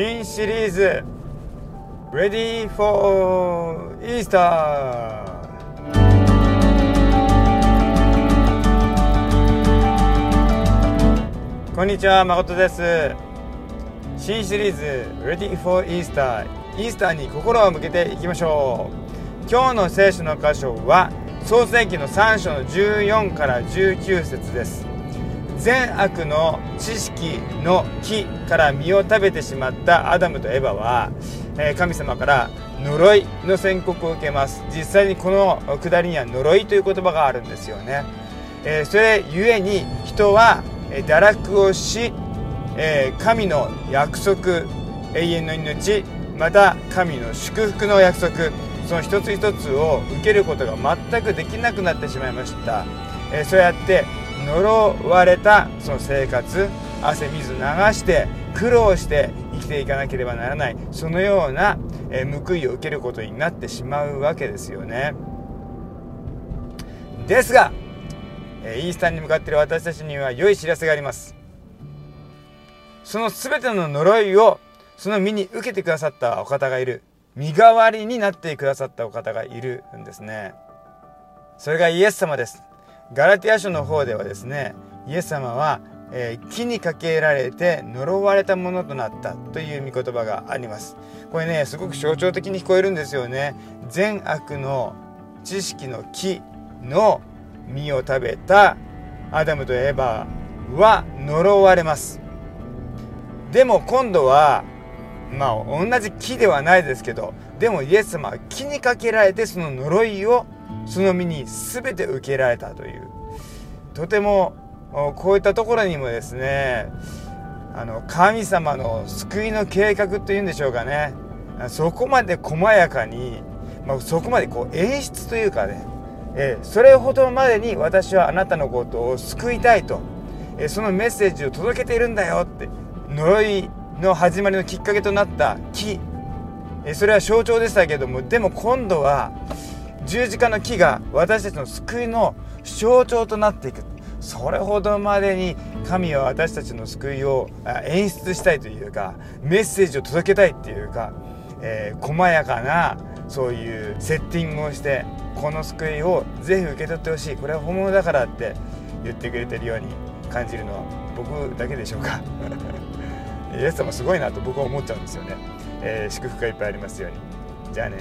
新シリーズ。Ready for Easter こんにちは誠です。新シリーズ Ready for Easter イースターに心を向けていきましょう。今日の聖書の箇所は創世記の3章の14から19節です。善悪の知識の木から実を食べてしまったアダムとエバは、え神様から呪いの宣告を受けます。実際にこの下りには呪いという言葉があるんですよね、えそれゆえに人は堕落をし、え神の約束永遠の命また神の祝福の約束その一つ一つを受けることが全くできなくなってしまいました、えそうやって呪われたその生活汗水流して苦労して生きていかなければならないそのような報いを受けることになってしまうわけですよね。ですがイースターに向かっている私たちには良い知らせがあります。その全ての呪いをその身に受けてくださったお方がいる。身代わりになってくださったお方がいるんですね。それがイエス様です。ガラティア書の方ではですねイエス様は、えー、木にかけられて呪われたものとなったという御言葉があります。これねすごく象徴的に聞こえるんですよね。善悪の知識の木の実を食べたアダムとエバは呪われます。でも今度はまあ同じ木ではないですけどでもイエス様は木にかけられてその呪いをその身に全て受けられたという。とてもこういったところにもですねあの神様の救いの計画というんでしょうかね。そこまで細やかに、まあ、そこまでこう演出というかね、えそれほどまでに私はあなたのことを救いたいと、えそのメッセージを届けているんだよって呪いの始まりのきっかけとなった木、えそれは象徴でしたけどもでも今度は十字架の木が私たちの救いの象徴となっていく。それほどまでに神は私たちの救いを演出したいというかメッセージを届けたいっていうか、えー、細やかなそういうセッティングをしてこの救いをぜひ受け取ってほしい。これは本物だからって言ってくれてるように感じるのは僕だけでしょうか。イエス様すごいなと僕は思っちゃうんですよね、えー、祝福がいっぱいありますように。じゃあね。